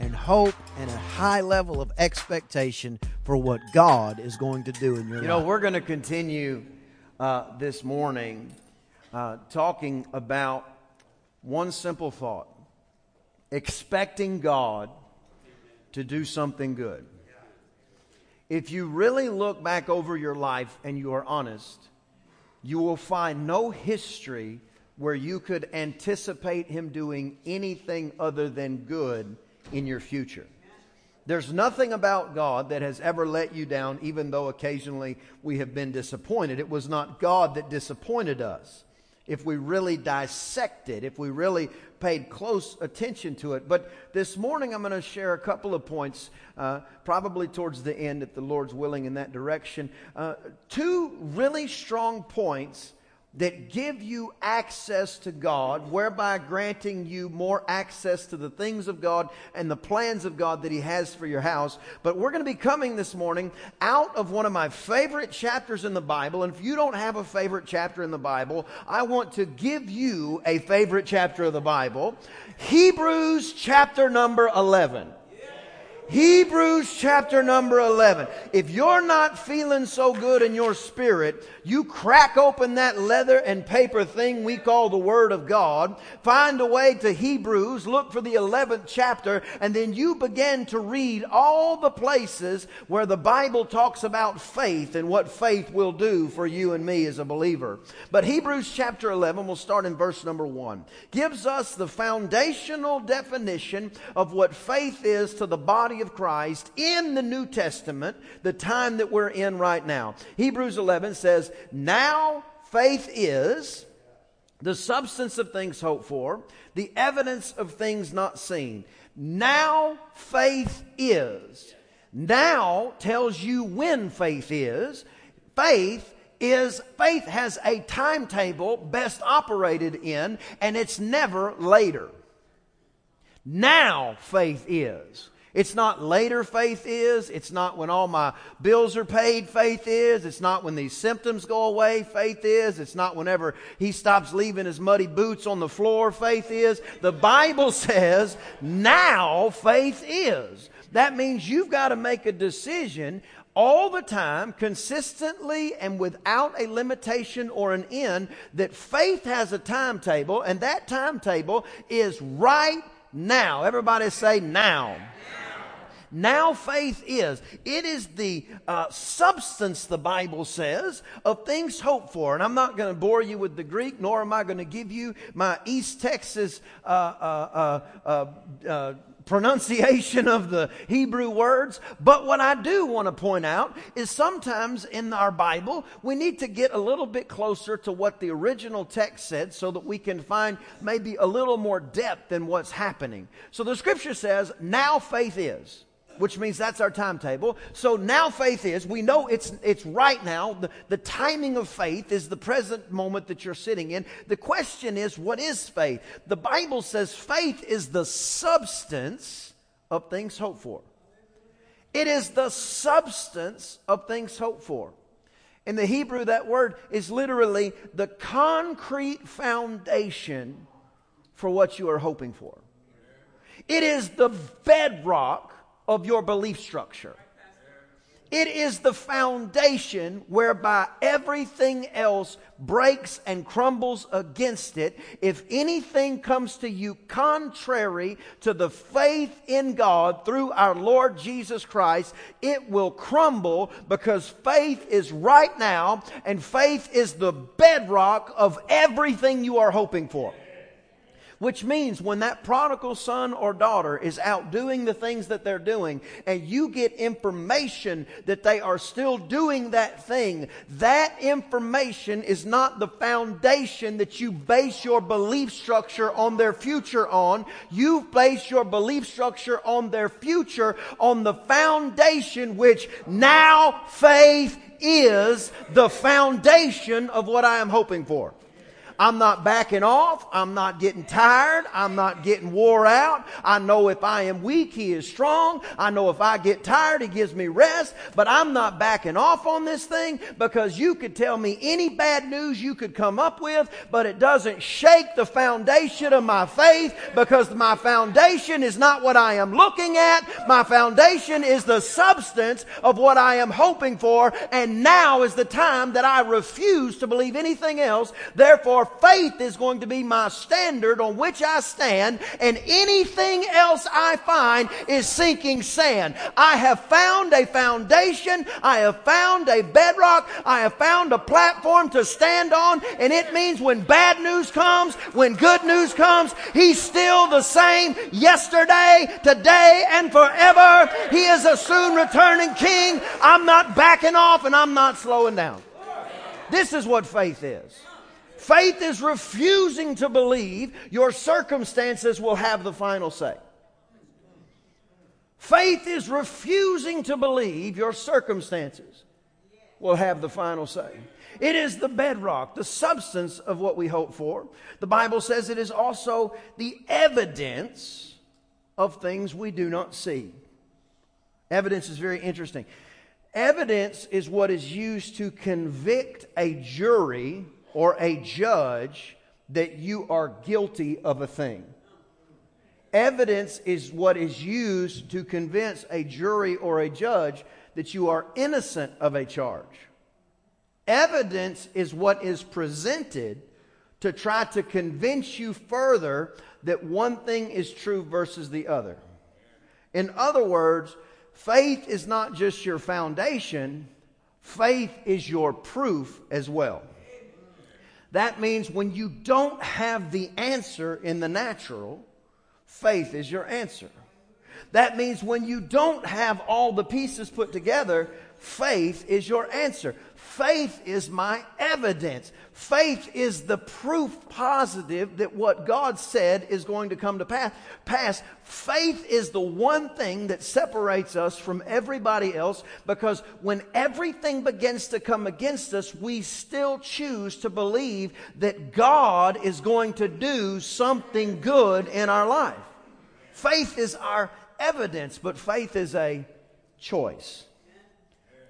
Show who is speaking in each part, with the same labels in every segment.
Speaker 1: and hope and a high level of expectation for what God is going to do in your
Speaker 2: You
Speaker 1: life.
Speaker 2: You know, we're going to continue uh, this morning uh, talking about one simple thought expecting God to do something good. If you really look back over your life and you are honest, you will find no history where you could anticipate Him doing anything other than good in your future. There's nothing about God that has ever let you down, even though occasionally we have been disappointed. It was not God that disappointed us. If we really dissected, if we really paid close attention to it. But this morning I'm going to share a couple of points, uh, probably towards the end, if the Lord's willing, in that direction. Uh, two really strong points that give you access to God, whereby granting you more access to the things of God and the plans of God that He has for your house. But we're going to be coming this morning out of one of my favorite chapters in the Bible. And if you don't have a favorite chapter in the Bible, I want to give you a favorite chapter of the Bible Hebrews chapter number 11. Hebrews chapter number 11. If you're not feeling so good in your spirit, you crack open that leather and paper thing we call the Word of God, find a way to Hebrews, look for the 11th chapter, and then you begin to read all the places where the Bible talks about faith and what faith will do for you and me as a believer. But Hebrews chapter 11, we'll start in verse number 1, gives us the foundational definition of what faith is to the body of Christ in the New Testament, the time that we're in right now. Hebrews 11 says, Now faith is the substance of things hoped for, the evidence of things not seen. Now faith is. Now tells you when faith is. Faith is faith has a timetable best operated in and it's never later. Now faith is. It's not later faith is. It's not when all my bills are paid faith is. It's not when these symptoms go away faith is. It's not whenever he stops leaving his muddy boots on the floor faith is. The Bible says now faith is. That means you've got to make a decision all the time, consistently and without a limitation or an end, that faith has a timetable, and that timetable is right now. Everybody say now. Now faith is. It is the uh, substance, the Bible says, of things hoped for. And I'm not going to bore you with the Greek, nor am I going to give you my East Texas uh, uh, uh, uh pronunciation of the Hebrew words. But what I do want to point out is sometimes in our Bible, we need to get a little bit closer to what the original text said so that we can find maybe a little more depth in what's happening. So the scripture says, now faith is which means that's our timetable. So now faith is, we know it's, it's right now. The, the timing of faith is the present moment that you're sitting in. The question is, what is faith? The Bible says faith is the substance of things hoped for. It is the substance of things hoped for. In the Hebrew, that word is literally the concrete foundation for what you are hoping for. It is the bedrock of your belief structure. It is the foundation whereby everything else breaks and crumbles against it. If anything comes to you contrary to the faith in God through our Lord Jesus Christ, it will crumble because faith is right now and faith is the bedrock of everything you are hoping for. Which means when that prodigal son or daughter is out doing the things that they're doing and you get information that they are still doing that thing, that information is not the foundation that you base your belief structure on their future on. You base your belief structure on their future on the foundation which now faith is the foundation of what I am hoping for. I'm not backing off. I'm not getting tired. I'm not getting wore out. I know if I am weak, He is strong. I know if I get tired, He gives me rest. But I'm not backing off on this thing because you could tell me any bad news you could come up with, but it doesn't shake the foundation of my faith because my foundation is not what I am looking at. My foundation is the substance of what I am hoping for. And now is the time that I refuse to believe anything else. Therefore, faith is going to be my standard on which I stand, and anything else I find is sinking sand. I have found a foundation, I have found a bedrock, I have found a platform to stand on, and it means when bad news comes, when good news comes, He's still the same yesterday, today, and forever. He is a soon returning King. I'm not backing off and I'm not slowing down. This is what faith is. Faith is refusing to believe your circumstances will have the final say. Faith is refusing to believe your circumstances will have the final say. It is the bedrock, the substance of what we hope for. The Bible says it is also the evidence of things we do not see. Evidence is very interesting. Evidence is what is used to convict a jury or a judge that you are guilty of a thing. Evidence is what is used to convince a jury or a judge that you are innocent of a charge. Evidence is what is presented to try to convince you further that one thing is true versus the other. In other words, faith is not just your foundation, faith is your proof as well. That means when you don't have the answer in the natural, faith is your answer. That means when you don't have all the pieces put together, faith is your answer. Faith is my evidence. Faith is the proof positive that what God said is going to come to pass. Faith is the one thing that separates us from everybody else because when everything begins to come against us, we still choose to believe that God is going to do something good in our life. Faith is our evidence, but faith is a choice.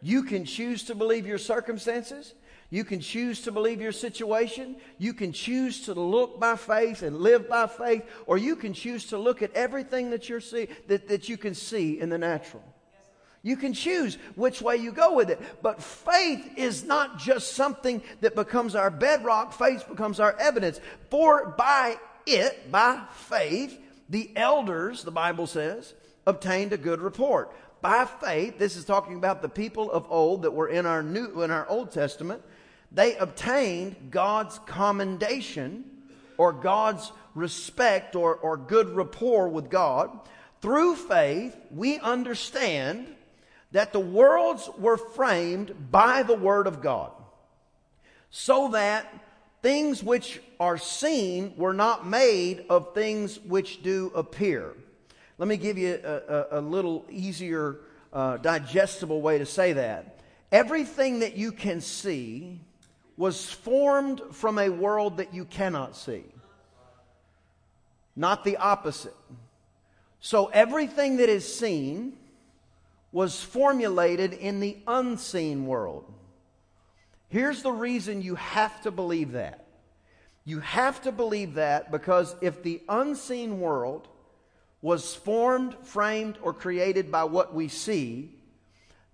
Speaker 2: You can choose to believe your circumstances. You can choose to believe your situation. You can choose to look by faith and live by faith, or you can choose to look at everything that, you're see, that, that you can see in the natural. You can choose which way you go with it. But faith is not just something that becomes our bedrock, faith becomes our evidence. For by it, by faith, the elders, the Bible says, obtained a good report by faith, this is talking about the people of old that were in our new in our Old Testament, they obtained God's commendation or God's respect or, or good rapport with God. Through faith, we understand that the worlds were framed by the Word of God, so that things which are seen were not made of things which do appear. Let me give you a, a, a little easier, uh, digestible way to say that. Everything that you can see was formed from a world that you cannot see, not the opposite. So everything that is seen was formulated in the unseen world. Here's the reason you have to believe that. You have to believe that because if the unseen world was formed, framed, or created by what we see,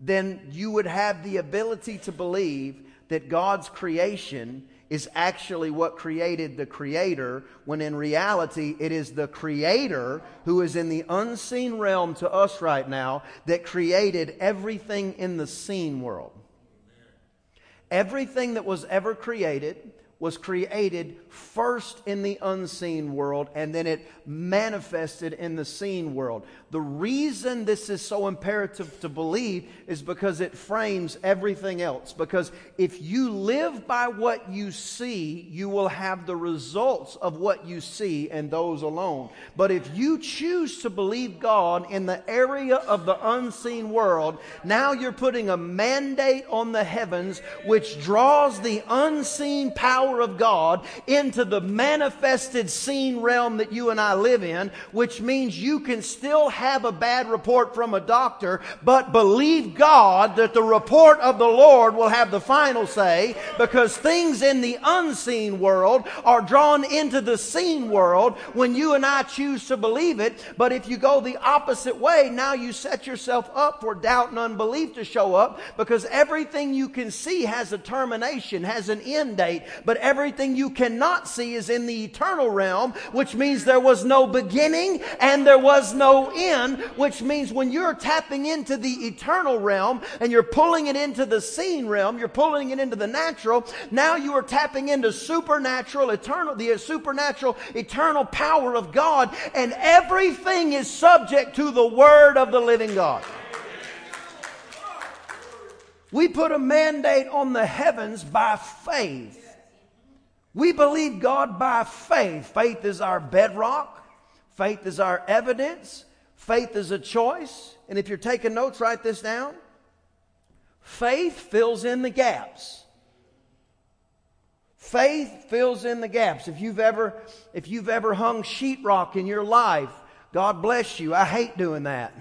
Speaker 2: then you would have the ability to believe that God's creation is actually what created the Creator, when in reality it is the Creator who is in the unseen realm to us right now that created everything in the seen world. Everything that was ever created was created first in the unseen world and then it manifested in the seen world. The reason this is so imperative to believe is because it frames everything else. Because if you live by what you see, you will have the results of what you see and those alone. But if you choose to believe God in the area of the unseen world, now you're putting a mandate on the heavens which draws the unseen power of God into the manifested seen realm that you and I live in, which means you can still have a bad report from a doctor, but believe God that the report of the Lord will have the final say because things in the unseen world are drawn into the seen world when you and I choose to believe it. But if you go the opposite way, now you set yourself up for doubt and unbelief to show up because everything you can see has a termination, has an end date, but everything you cannot see is in the eternal realm, which means there was no beginning and there was no end, which means when you're tapping into the eternal realm and you're pulling it into the seen realm, you're pulling it into the natural, now you are tapping into supernatural, eternal, the supernatural, eternal power of God, and everything is subject to the word of the living God. We put a mandate on the heavens by faith. We believe God by faith. Faith is our bedrock. Faith is our evidence. Faith is a choice. And if you're taking notes, write this down. Faith fills in the gaps. Faith fills in the gaps. If you've ever, if you've ever hung sheetrock in your life, God bless you. I hate doing that.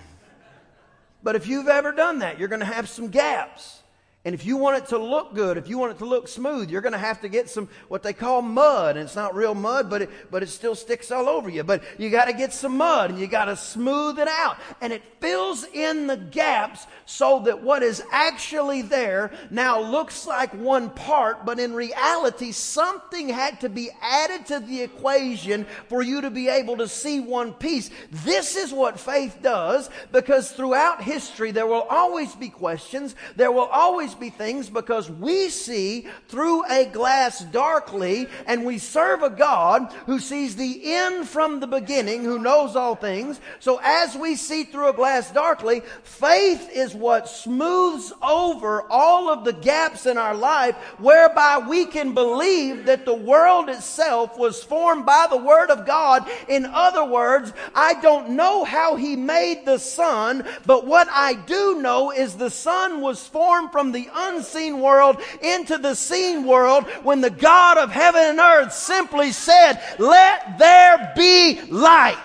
Speaker 2: But if you've ever done that, you're going to have some gaps. And if you want it to look good, if you want it to look smooth, you're going to have to get some what they call mud. And it's not real mud, but it, but it still sticks all over you. But you got to get some mud and you got to smooth it out. And it fills in the gaps so that what is actually there now looks like one part, but in reality, something had to be added to the equation for you to be able to see one piece. This is what faith does because throughout history, there will always be questions. There will always be things because we see through a glass darkly and we serve a God who sees the end from the beginning, who knows all things. So as we see through a glass darkly, faith is what smooths over all of the gaps in our life whereby we can believe that the world itself was formed by the Word of God. In other words, I don't know how He made the sun, but what I do know is the sun was formed from the the unseen world into the seen world when the God of heaven and earth simply said, Let there be light.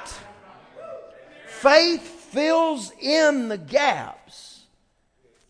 Speaker 2: Faith fills in the gaps.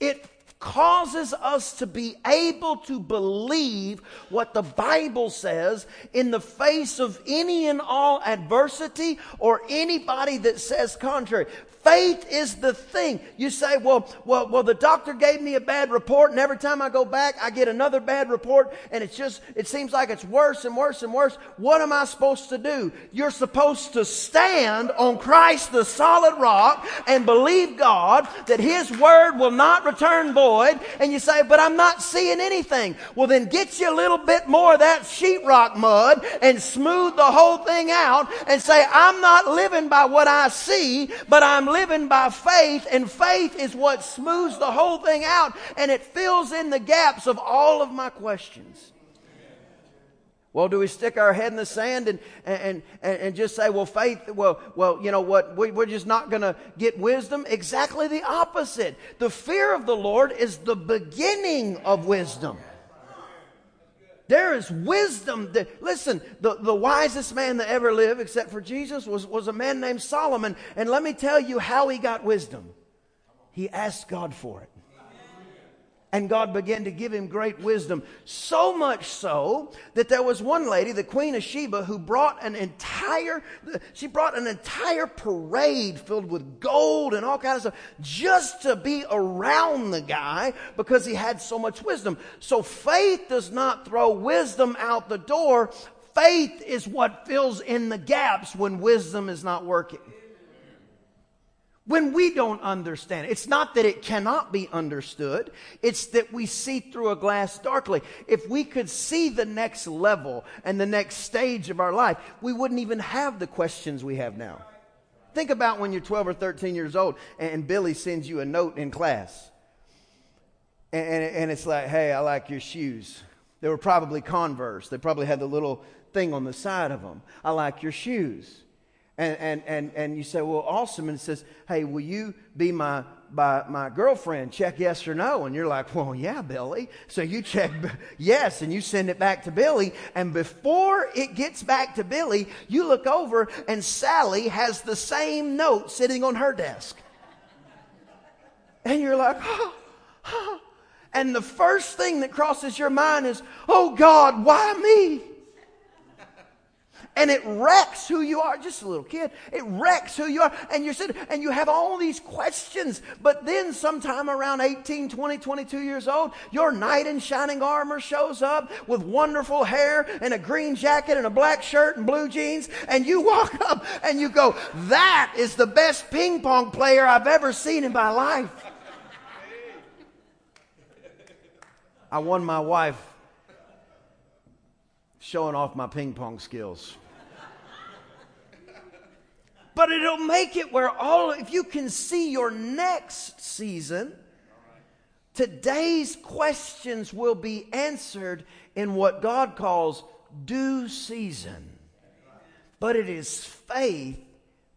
Speaker 2: It causes us to be able to believe what the Bible says in the face of any and all adversity or anybody that says contrary. Faith is the thing. You say, well, well, well, the doctor gave me a bad report, and every time I go back, I get another bad report, and it's just, it seems like it's worse and worse and worse. What am I supposed to do? You're supposed to stand on Christ, the solid rock, and believe God that His word will not return void. And you say, but I'm not seeing anything. Well, then get you a little bit more of that sheetrock mud and smooth the whole thing out and say, I'm not living by what I see, but I'm living by faith, and faith is what smooths the whole thing out and it fills in the gaps of all of my questions. Well, do we stick our head in the sand and, and, and, and just say, well, faith, well, well, you know what, we, we're just not going to get wisdom? Exactly the opposite. The fear of the Lord is the beginning of wisdom. There is wisdom. That, listen, the, the wisest man that ever lived, except for Jesus, was, was a man named Solomon. And let me tell you how he got wisdom. He asked God for it and God began to give him great wisdom. So much so that there was one lady, the Queen of Sheba, who brought an entire, she brought an entire parade filled with gold and all kinds of stuff just to be around the guy because he had so much wisdom. So faith does not throw wisdom out the door. Faith is what fills in the gaps when wisdom is not working. When we don't understand. It's not that it cannot be understood, it's that we see through a glass darkly. If we could see the next level and the next stage of our life, we wouldn't even have the questions we have now. Think about when you're 12 or 13 years old and Billy sends you a note in class. And, and, it's like, hey, I like your shoes. They were probably Converse. They probably had the little thing on the side of them. I like your shoes. And, and, and, and you say, well, awesome. And it says, hey, will you be my, my, my girlfriend? Check yes or no. And you're like, well, yeah, Billy. So you check yes and you send it back to Billy. And before it gets back to Billy, you look over and Sally has the same note sitting on her desk. And you're like. And the first thing that crosses your mind is, oh God, why me? And it wrecks who you are. Just a little kid. It wrecks who you are. And you're sitting, and you have all these questions. But then sometime around 18, 20, 22 years old, your knight in shining armor shows up with wonderful hair and a green jacket and a black shirt and blue jeans. And you walk up and you go, that is the best ping pong player I've ever seen in my life. I won my wife showing off my ping pong skills but it'll make it where all, if you can see your next season, today's questions will be answered in what God calls due season. But it is faith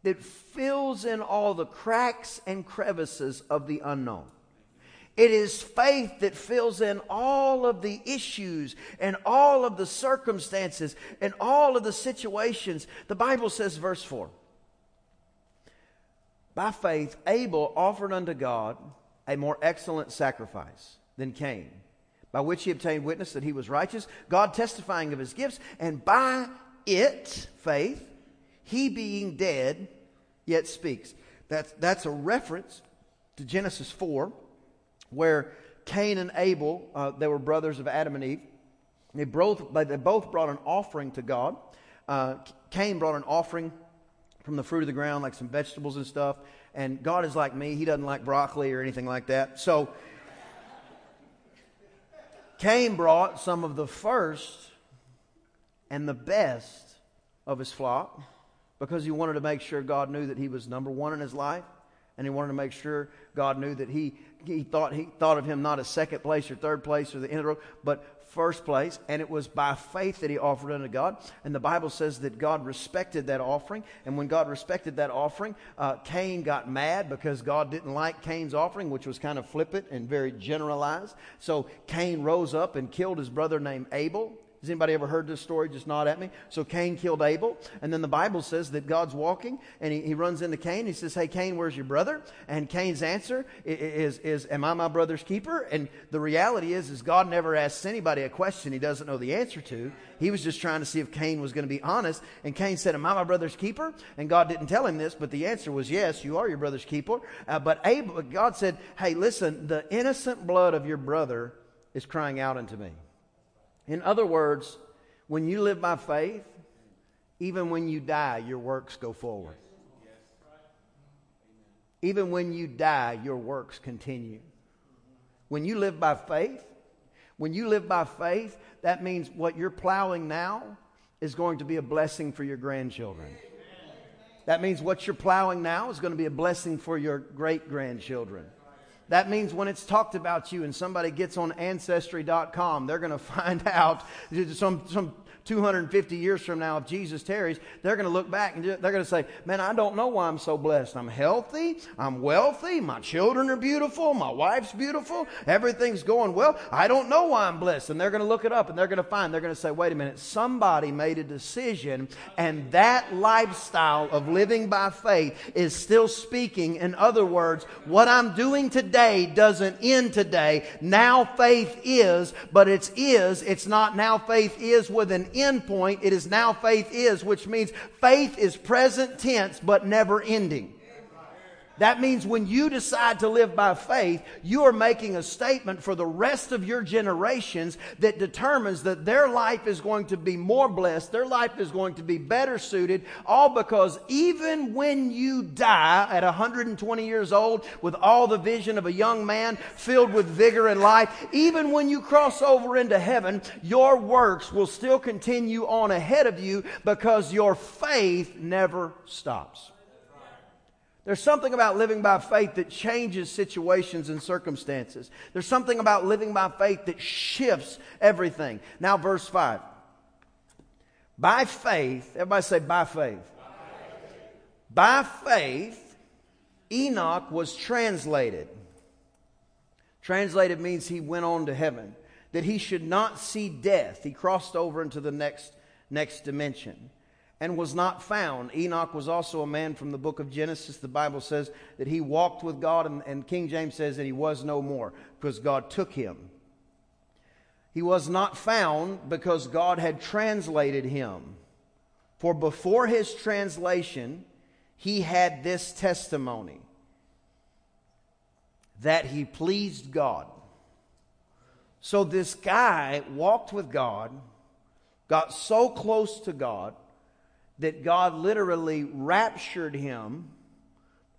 Speaker 2: that fills in all the cracks and crevices of the unknown. It is faith that fills in all of the issues and all of the circumstances and all of the situations. The Bible says, verse 4 by faith, Abel offered unto God a more excellent sacrifice than Cain, by which he obtained witness that he was righteous, God testifying of his gifts, and by it, faith, he being dead, yet speaks. That's, that's a reference to Genesis 4, where Cain and Abel, uh, they were brothers of Adam and Eve. They both, they both brought an offering to God. Uh, Cain brought an offering from the fruit of the ground, like some vegetables and stuff. And God is like me, He doesn't like broccoli or anything like that. So Cain brought some of the first and the best of his flock because he wanted to make sure God knew that he was number one in his life. And he wanted to make sure God knew that he, he, thought, he thought of him not as second place or third place or the end of the road, but first place, and it was by faith that he offered unto God. And the Bible says that God respected that offering. And when God respected that offering, uh, Cain got mad because God didn't like Cain's offering, which was kind of flippant and very generalized. So Cain rose up and killed his brother named Abel. Has anybody ever heard this story? Just nod at me. So Cain killed Abel. And then the Bible says that God's walking and he, he runs into Cain. He says, Hey, Cain, where's your brother? And Cain's answer is, is, is, Am I my brother's keeper? And the reality is, is God never asks anybody a question he doesn't know the answer to. He was just trying to see if Cain was going to be honest. And Cain said, Am I my brother's keeper? And God didn't tell him this, but the answer was yes, you are your brother's keeper. Uh, but Abel, God said, Hey, listen, the innocent blood of your brother is crying out unto me. In other words, when you live by faith, even when you die, your works go forward. Even when you die, your works continue. When you live by faith, when you live by faith, that means what you're plowing now is going to be a blessing for your grandchildren. That means what you're plowing now is going to be a blessing for your great grandchildren. That means when it's talked about you and somebody gets on ancestry.com, they're going to find out some, some 250 years from now, if Jesus tarries, they're going to look back and they're going to say, Man, I don't know why I'm so blessed. I'm healthy. I'm wealthy. My children are beautiful. My wife's beautiful. Everything's going well. I don't know why I'm blessed. And they're going to look it up and they're going to find, they're going to say, Wait a minute, somebody made a decision and that lifestyle of living by faith is still speaking. In other words, what I'm doing today doesn't end today. Now faith is, but it's is. It's not now faith is with an end point. It is now faith is, which means faith is present tense but never ending. That means when you decide to live by faith, you are making a statement for the rest of your generations that determines that their life is going to be more blessed, their life is going to be better suited, all because even when you die at 120 years old with all the vision of a young man filled with vigor and life, even when you cross over into heaven, your works will still continue on ahead of you because your faith never stops. There's something about living by faith that changes situations and circumstances. There's something about living by faith that shifts everything. Now, verse 5. By faith, everybody say, by faith. By faith, Enoch was translated. Translated means he went on to heaven. That he should not see death. He crossed over into the next, next dimension and was not found. Enoch was also a man from the book of Genesis. The Bible says that he walked with God, and, and, King James says that he was no more because God took him. He was not found because God had translated him. For before his translation, he had this testimony that he pleased God. So this guy walked with God, got so close to God that God literally raptured him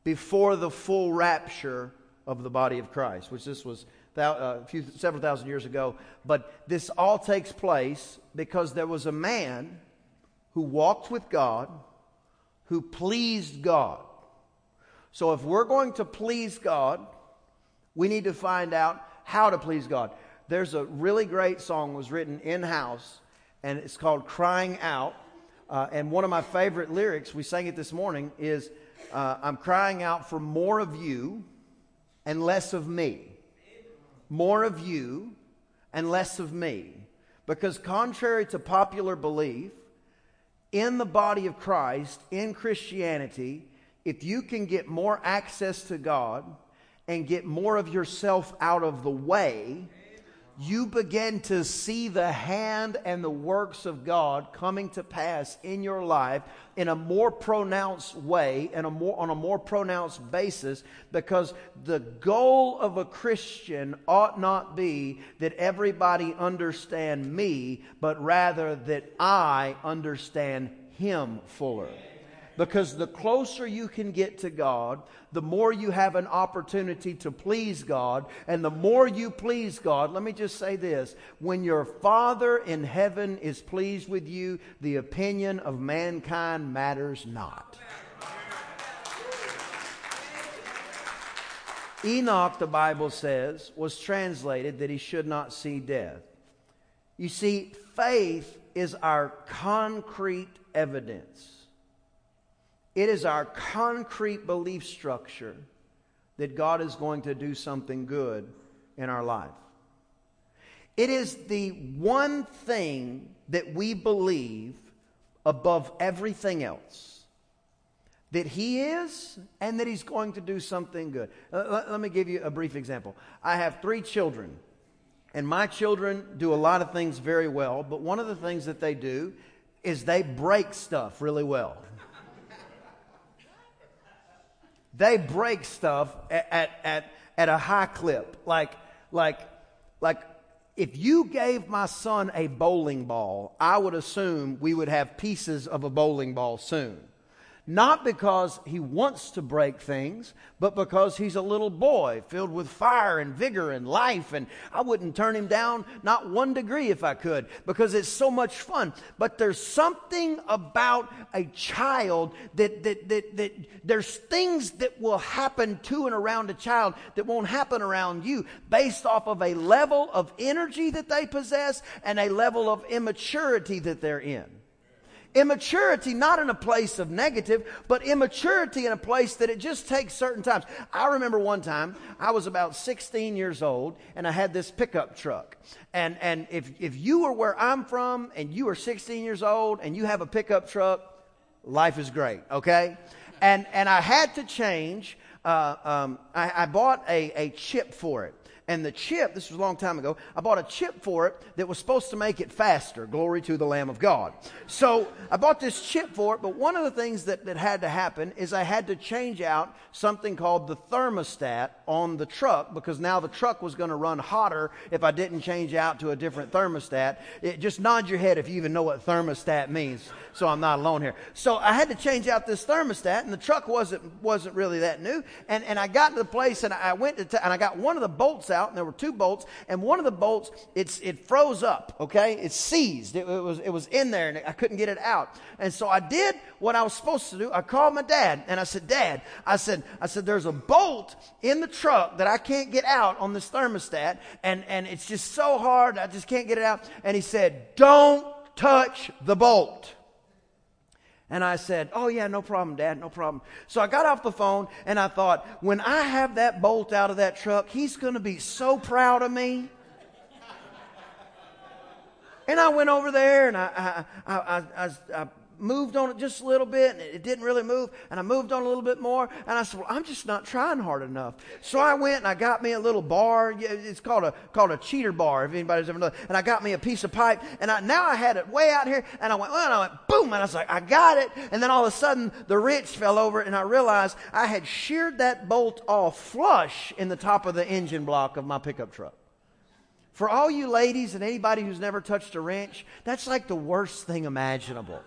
Speaker 2: before the full rapture of the body of Christ, which this was uh, a few, several thousand years ago. But this all takes place because there was a man who walked with God, who pleased God. So if we're going to please God, we need to find out how to please God. There's a really great song was written in house, and it's called "Crying Out." Uh, and one of my favorite lyrics, we sang it this morning, is uh, I'm crying out for more of you and less of me. More of you and less of me. Because, contrary to popular belief, in the body of Christ, in Christianity, if you can get more access to God and get more of yourself out of the way, you begin to see the hand and the works of God coming to pass in your life in a more pronounced way and a more, on a more pronounced basis because the goal of a Christian ought not be that everybody understand me, but rather that I understand him fuller. Because the closer you can get to God, the more you have an opportunity to please God. And the more you please God, let me just say this when your Father in heaven is pleased with you, the opinion of mankind matters not. Enoch, the Bible says, was translated that he should not see death. You see, faith is our concrete evidence it is our concrete belief structure that God is going to do something good in our life. It is the one thing that we believe above everything else that He is and that He's going to do something good. Let, let me give you a brief example. I have three children, and my children do a lot of things very well, but one of the things that they do is they break stuff really well. They break stuff at, at, at, at a high clip. Like, like, like, if you gave my son a bowling ball, I would assume we would have pieces of a bowling ball soon. Not because he wants to break things, but because he's a little boy filled with fire and vigor and life. And I wouldn't turn him down not one degree if I could because it's so much fun. But there's something about a child that, that, that, that there's things that will happen to and around a child that won't happen around you based off of a level of energy that they possess and a level of immaturity that they're in. Immaturity, not in a place of negative, but immaturity in a place that it just takes certain times. I remember one time, I was about 16 years old, and I had this pickup truck. And, and if, if you are where I'm from, and you are 16 years old, and you have a pickup truck, life is great, okay? And, and I had to change, uh, um, I, I bought a, a chip for it and the chip, this was a long time ago, I bought a chip for it that was supposed to make it faster. Glory to the Lamb of God. So I bought this chip for it, but one of the things that, that had to happen is I had to change out something called the thermostat on the truck because now the truck was going to run hotter if I didn't change out to a different thermostat. It, just nod your head if you even know what thermostat means, so I'm not alone here. So I had to change out this thermostat, and the truck wasn't wasn't really that new. And and I got to the place, and I went to t- and I got one of the bolts out out, and there were two bolts, and one of the bolts, it's, it froze up, okay? It seized. It, it, was, it was in there, and I couldn't get it out. And so I did what I was supposed to do. I called my dad, and I said, Dad, I said, I said, there's a bolt in the truck that I can't get out on this thermostat, and, and it's just so hard, I just can't get it out. And he said, Don't touch the bolt. And I said, Oh, yeah, no problem, Dad, no problem. So I got off the phone and I thought, when I have that bolt out of that truck, he's going to be so proud of me. and I went over there and I, I, I, I, moved on it just a little bit and it didn't really move. And I moved on a little bit more. And I said, well, I'm just not trying hard enough. So I went and I got me a little bar. It's called a, called a cheater bar, if anybody's ever known. And I got me a piece of pipe. And I, now I had it way out here. And I went, well, and I went, boom. And I was like, I got it. And then all of a sudden the wrench fell over and I realized I had sheared that bolt off flush in the top of the engine block of my pickup truck. For all you ladies and anybody who's never touched a wrench, that's like the worst thing imaginable.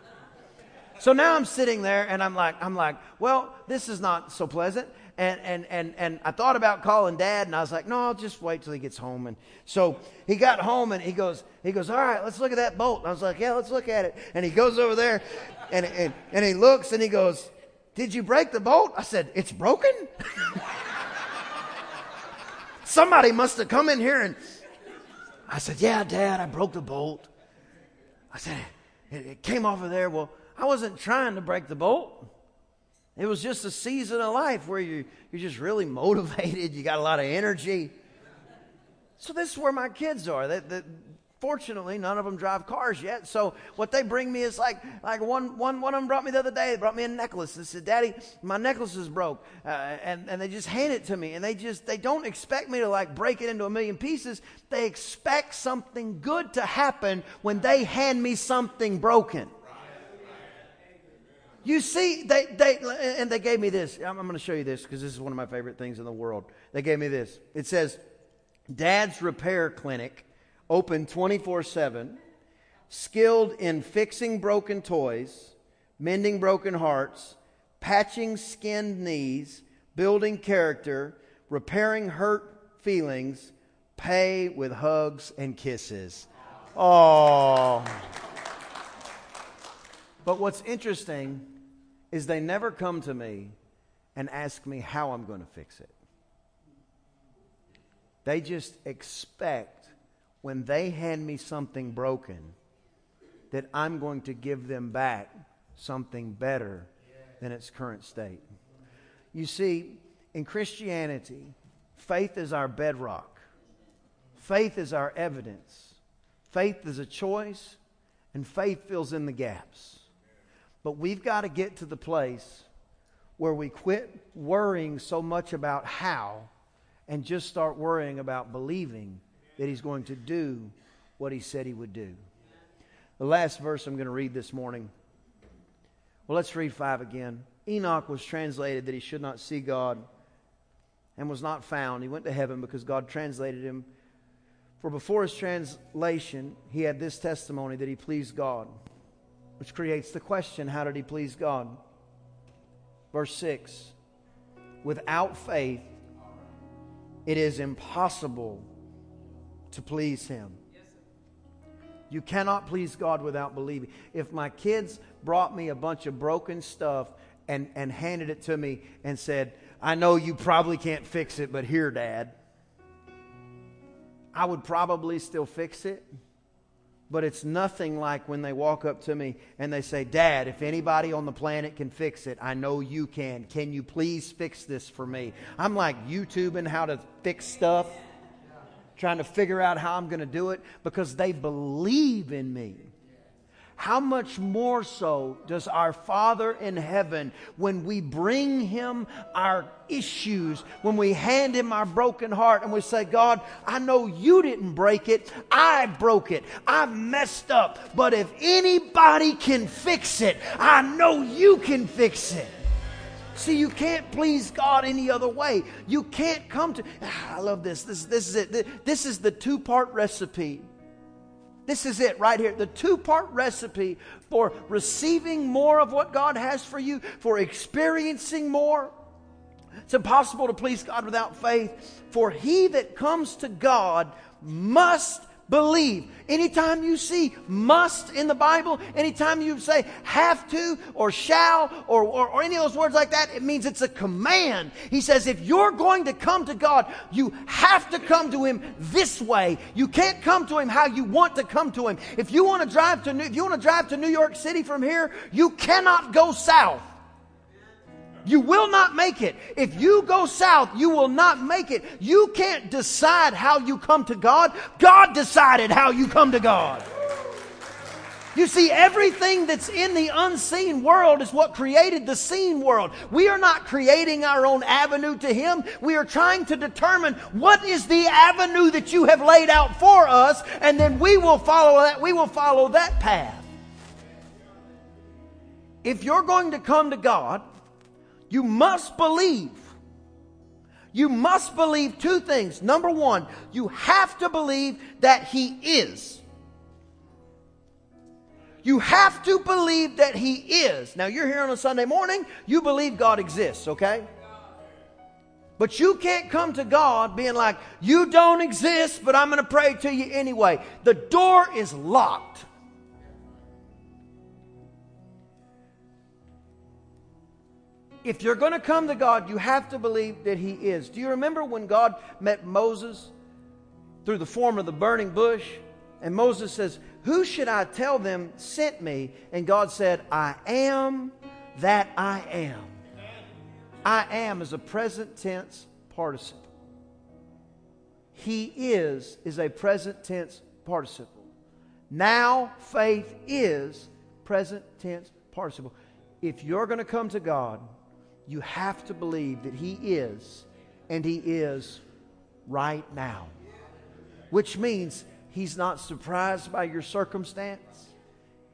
Speaker 2: So now I'm sitting there and I'm like, I'm like, well, this is not so pleasant. And, and, and, and I thought about calling dad and I was like, no, I'll just wait till he gets home. And so he got home and he goes, he goes, all right, let's look at that bolt. And I was like, yeah, let's look at it. And he goes over there and, and, and he looks and he goes, did you break the bolt? I said, it's broken. Somebody must have come in here and I said, yeah, dad, I broke the bolt. I said, it, it came off of there. Well, I wasn't trying to break the bolt. It was just a season of life where you, you're just really motivated, you got a lot of energy. So, this is where my kids are. They, they, fortunately, none of them drive cars yet. So, what they bring me is like, like one, one, one of them brought me the other day. They brought me a necklace and said, Daddy, my necklace is broke. Uh, and, and they just hand it to me. And they just, they don't expect me to like break it into a million pieces. They expect something good to happen when they hand me something broken. You see, they, they, and they gave me this. I'm, going to show you this because this is one of my favorite things in the world. They gave me this. It says, Dad's Repair Clinic, open 24 7, skilled in fixing broken toys, mending broken hearts, patching skinned knees, building character, repairing hurt feelings, pay with hugs and kisses. Oh. But what's interesting is they never come to me and ask me how I'm going to fix it. They just expect when they hand me something broken that I'm going to give them back something better than its current state. You see, in Christianity, faith is our bedrock, faith is our evidence, faith is a choice, and faith fills in the gaps. But we've got to get to the place where we quit worrying so much about how and just start worrying about believing that He's going to do what He said He would do. The last verse I'm going to read this morning. Well, let's read five again. Enoch was translated that he should not see God and was not found. He went to heaven because God translated him. For before his translation, he had this testimony that he pleased God which creates the question how did he please God? Verse 6 Without faith, it is impossible to please him. You cannot please God without believing. If my kids brought me a bunch of broken stuff and, and handed it to me and said, I know you probably can't fix it, but here, Dad, I would probably still fix it but it's nothing like when they walk up to me and they say, Dad, if anybody on the planet can fix it, I know you can. Can you please fix this for me? I'm like YouTubing how to fix stuff, trying to figure out how I'm going to do it because they believe in me. How much more so does our Father in heaven, when we bring Him our issues, when we hand Him our broken heart and we say, God, I know you didn't break it, I broke it, I messed up, but if anybody can fix it, I know you can fix it. See, you can't please God any other way. You can't come to. I love this. This, this is it. This is the two part recipe this is it right here. The two part recipe for receiving more of what God has for you, for experiencing more. It's impossible to please God without faith. For he that comes to God must believe. Anytime you see must in the Bible, anytime you say have to or shall or, or, or, any of those words like that, it means it's a command. He says if you're going to come to God, you have to come to Him this way. You can't come to Him how you want to come to Him. If you want to drive to New, if you want to drive to New York City from here, you cannot go south. You will not make it. If you go south, you will not make it. You can't decide how you come to God. God decided how you come to God. You see, everything that's in the unseen world is what created the seen world. We are not creating our own avenue to Him. We are trying to determine what is the avenue that you have laid out for us, and then we will follow that. We will follow that path. If you're going to come to God, you must believe. You must believe two things. Number one, you have to believe that He is. You have to believe that He is. Now, you're here on a Sunday morning, you believe God exists, okay? But you can't come to God being like, you don't exist, but I'm going to pray to you anyway. The door is locked. If you're going to come to God, you have to believe that He is. Do you remember when God met Moses through the form of the burning bush? And Moses says, Who should I tell them sent me? And God said, I am that I am. I am is a present tense participle. He is is a present tense participle. Now faith is present tense participle. If you're going to come to God, you have to believe that He is, and He is right now. Which means He's not surprised by your circumstance,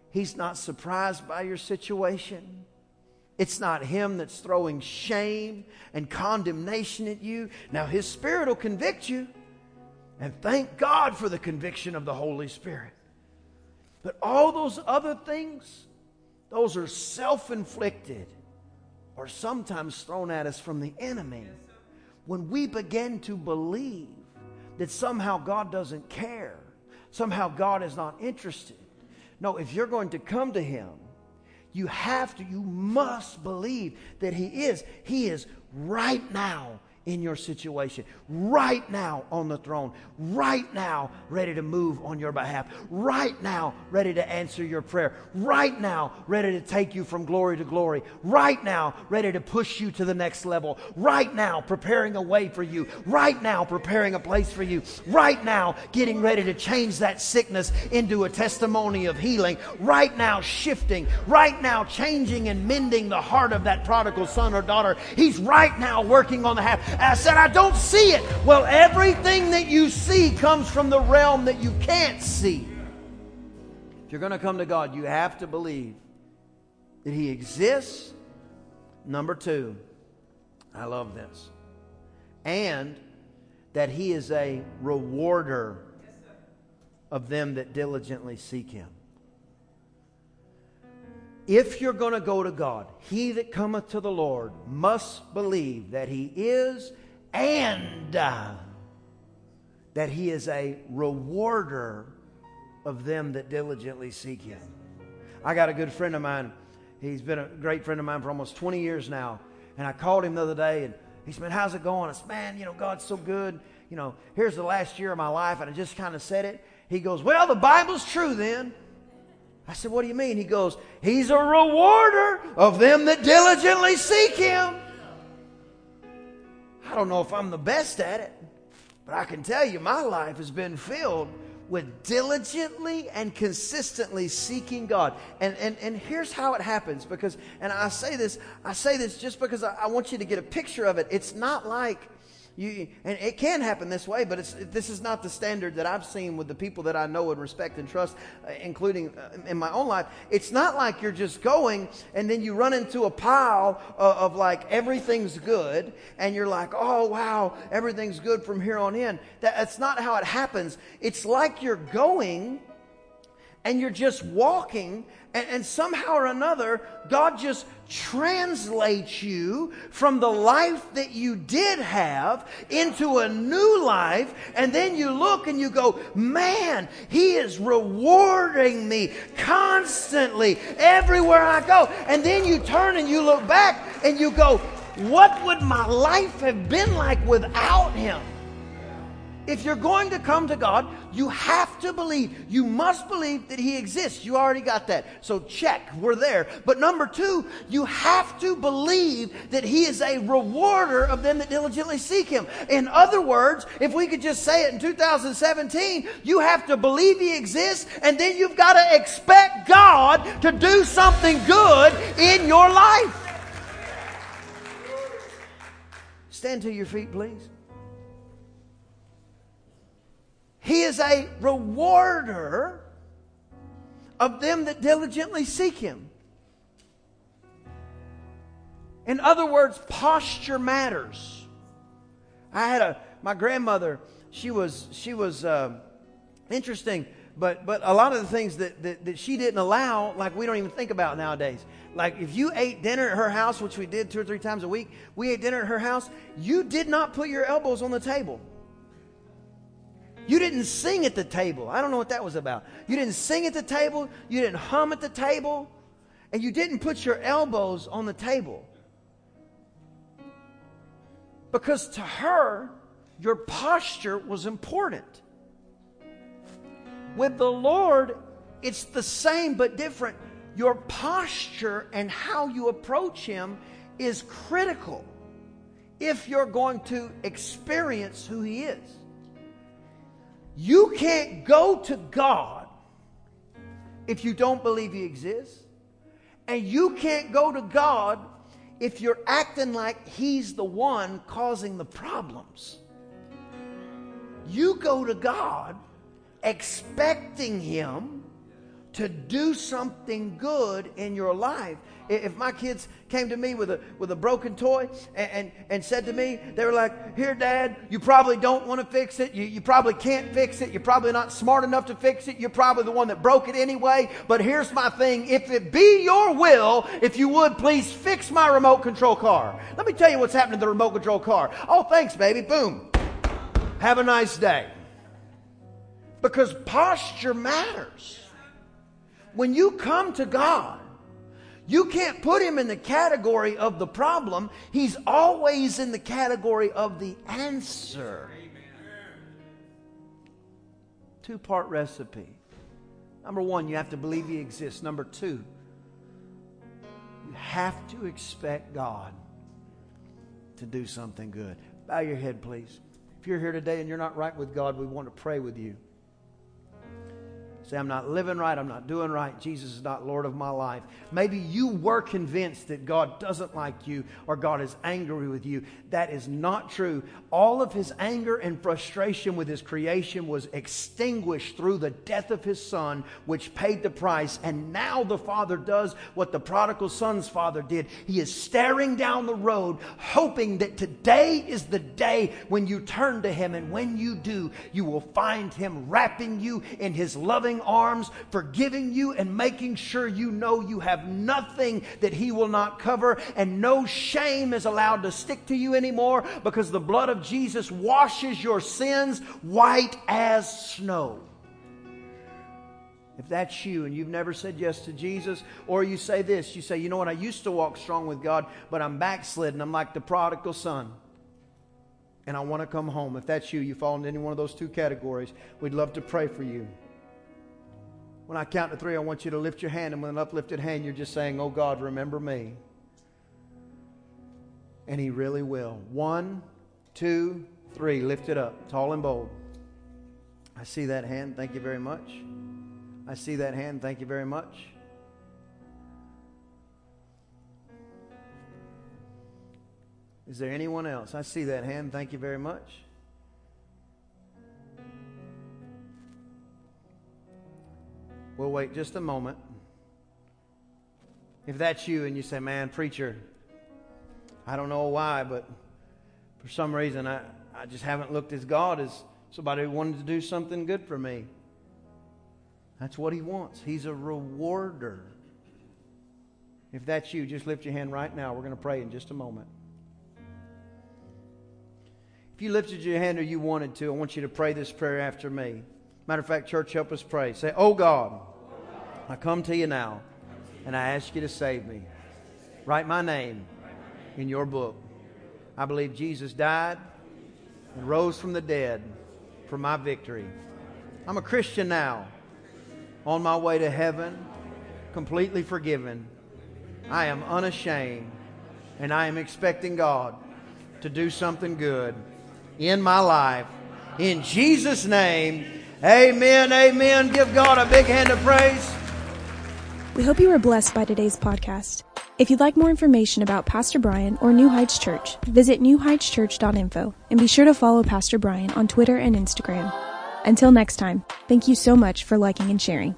Speaker 2: He's not surprised by your situation. It's not Him that's throwing shame and condemnation at you. Now, His Spirit will convict you, and thank God for the conviction of the Holy Spirit. But all those other things, those are self inflicted or sometimes thrown at us from the enemy. When we begin to believe that somehow God doesn't care, somehow God is not interested. No, if you're going to come to Him, you have to, you must believe that He is. He is right now in your situation, right now on the throne, right now ready to move on your behalf, right now ready to answer your prayer, right now ready to take you from glory to glory, right now ready to push you to the next level, right now preparing a way for you, right now preparing a place for you, right now getting ready to change that sickness into a testimony of healing, right now shifting, right now changing and mending the heart of that prodigal son or daughter. He's right now working on the half. I said, I don't see it. Well, everything that you see comes from the realm that you can't see. If you're going to come to God, you have to believe that He exists. Number two, I love this. And that He is a rewarder of them that diligently seek Him if you're going to go to God, he that cometh to the Lord must believe that he is and uh, that he is a rewarder of them that diligently seek him. I got a good friend of mine. He's been a great friend of mine for almost 20 years now. And I called him the other day and he said, Man, how's it going? I said, Man, you know, God's so good. You know, here's the last year of my life. And I just kind of said it. He goes, Well, the Bible's true then. I said, What do you mean? He goes, He's a rewarder of them that diligently seek Him. I don't know if I'm the best at it, but I can tell you my life has been filled with diligently and consistently seeking God. And, and, and here's how it happens because, and I say this, I say this just because I, I want you to get a picture of it. It's not like, you, and it can happen this way, but this is not the standard that I've seen with the people that I know and respect and trust, uh, including uh, in my own life. It's not like you're just going and then you run into a pile of, of like everything's good and you're like, oh wow, everything's good from here on in. That, that's not how it happens. It's like you're going and you're just walking and, and somehow or another, God just translates you from the life that you did have into a new life. And then you look and you go, man, He is rewarding me constantly everywhere I go. And then you turn and you look back and you go, what would my life have been like without Him? If you're going to come to God, you have to believe. You must believe that He exists. You already got that. So check, we're there. But number two, you have to believe that He is a rewarder of them that diligently seek Him. In other words, if we could just say it in 2017, you have to believe He exists and then you've got to expect God to do something good in your life. Stand to your feet, please. He is a rewarder of them that diligently seek Him. In other words, posture matters. I had a my grandmother. She was she was uh, interesting, but but a lot of the things that, that that she didn't allow, like we don't even think about nowadays. Like if you ate dinner at her house, which we did two or three times a week, we ate dinner at her house. You did not put your elbows on the table. You didn't sing at the table. I don't know what that was about. You didn't sing at the table. You didn't hum at the table. And you didn't put your elbows on the table. Because to her, your posture was important. With the Lord, it's the same but different. Your posture and how you approach Him is critical if you're going to experience who He is. You can't go to God if you don't believe He exists. And you can't go to God if you're acting like He's the one causing the problems. You go to God expecting Him to do something good in your life. If my kids came to me with a, with a broken toy and, and, and said to me, they were like, Here, Dad, you probably don't want to fix it. You, you probably can't fix it. You're probably not smart enough to fix it. You're probably the one that broke it anyway. But here's my thing if it be your will, if you would please fix my remote control car. Let me tell you what's happening to the remote control car. Oh, thanks, baby. Boom. Have a nice day. Because posture matters. When you come to God, you can't put him in the category of the problem. He's always in the category of the answer. Two part recipe. Number one, you have to believe he exists. Number two, you have to expect God to do something good. Bow your head, please. If you're here today and you're not right with God, we want to pray with you. Say, I'm not living right. I'm not doing right. Jesus is not Lord of my life. Maybe you were convinced that God doesn't like you or God is angry with you. That is not true. All of his anger and frustration with his creation was extinguished through the death of his son, which paid the price. And now the Father does what the prodigal son's father did. He is staring down the road, hoping that today is the day when you turn to him. And when you do, you will find him wrapping you in his loving loving arms, forgiving you and making sure you know you have nothing that He will not cover, and no shame is allowed to stick to you anymore because the blood of Jesus washes your sins white as snow. If that's you and you've never said yes to Jesus, or you say this, you say, you know what, I used to walk strong with God, but I'm backslidden. I'm like the prodigal son. And I want to come home. If that's you, you fall into any one of those two categories, we'd love to pray for you. When I count to three, I want you to lift your hand, and with an uplifted hand, you're just saying, Oh God, remember me. And He really will. One, two, three. Lift it up, tall and bold. I see that hand. Thank you very much. I see that hand. Thank you very much. Is there anyone else? I see that hand. Thank you very much. We'll wait just a moment. If that's you and you say, man, preacher, I don't know why, but for some reason I, I just haven't looked as God as somebody who wanted to do something good for me. That's what He wants. He's a rewarder. If that's you, just lift your hand right now. We're going to pray in just a moment. If you lifted your hand or you wanted to, I want you to pray this prayer after me. Matter of fact, church, help us pray. Say, Oh God, I come to you now and I ask you to save me. Write my name in your book. I believe Jesus died and rose from the dead for my victory. I'm a Christian now, on my way to heaven, completely forgiven. I am unashamed, and I am expecting God to do something good in my life. In Jesus' name, amen, amen. Give God a big hand of praise.
Speaker 3: We hope you were blessed by today's podcast. If you'd like more information about Pastor Brian or New Heights Church, visit newheightschurch.info and be sure to follow Pastor Brian on Twitter and Instagram. Until next time, thank you so much for liking and sharing.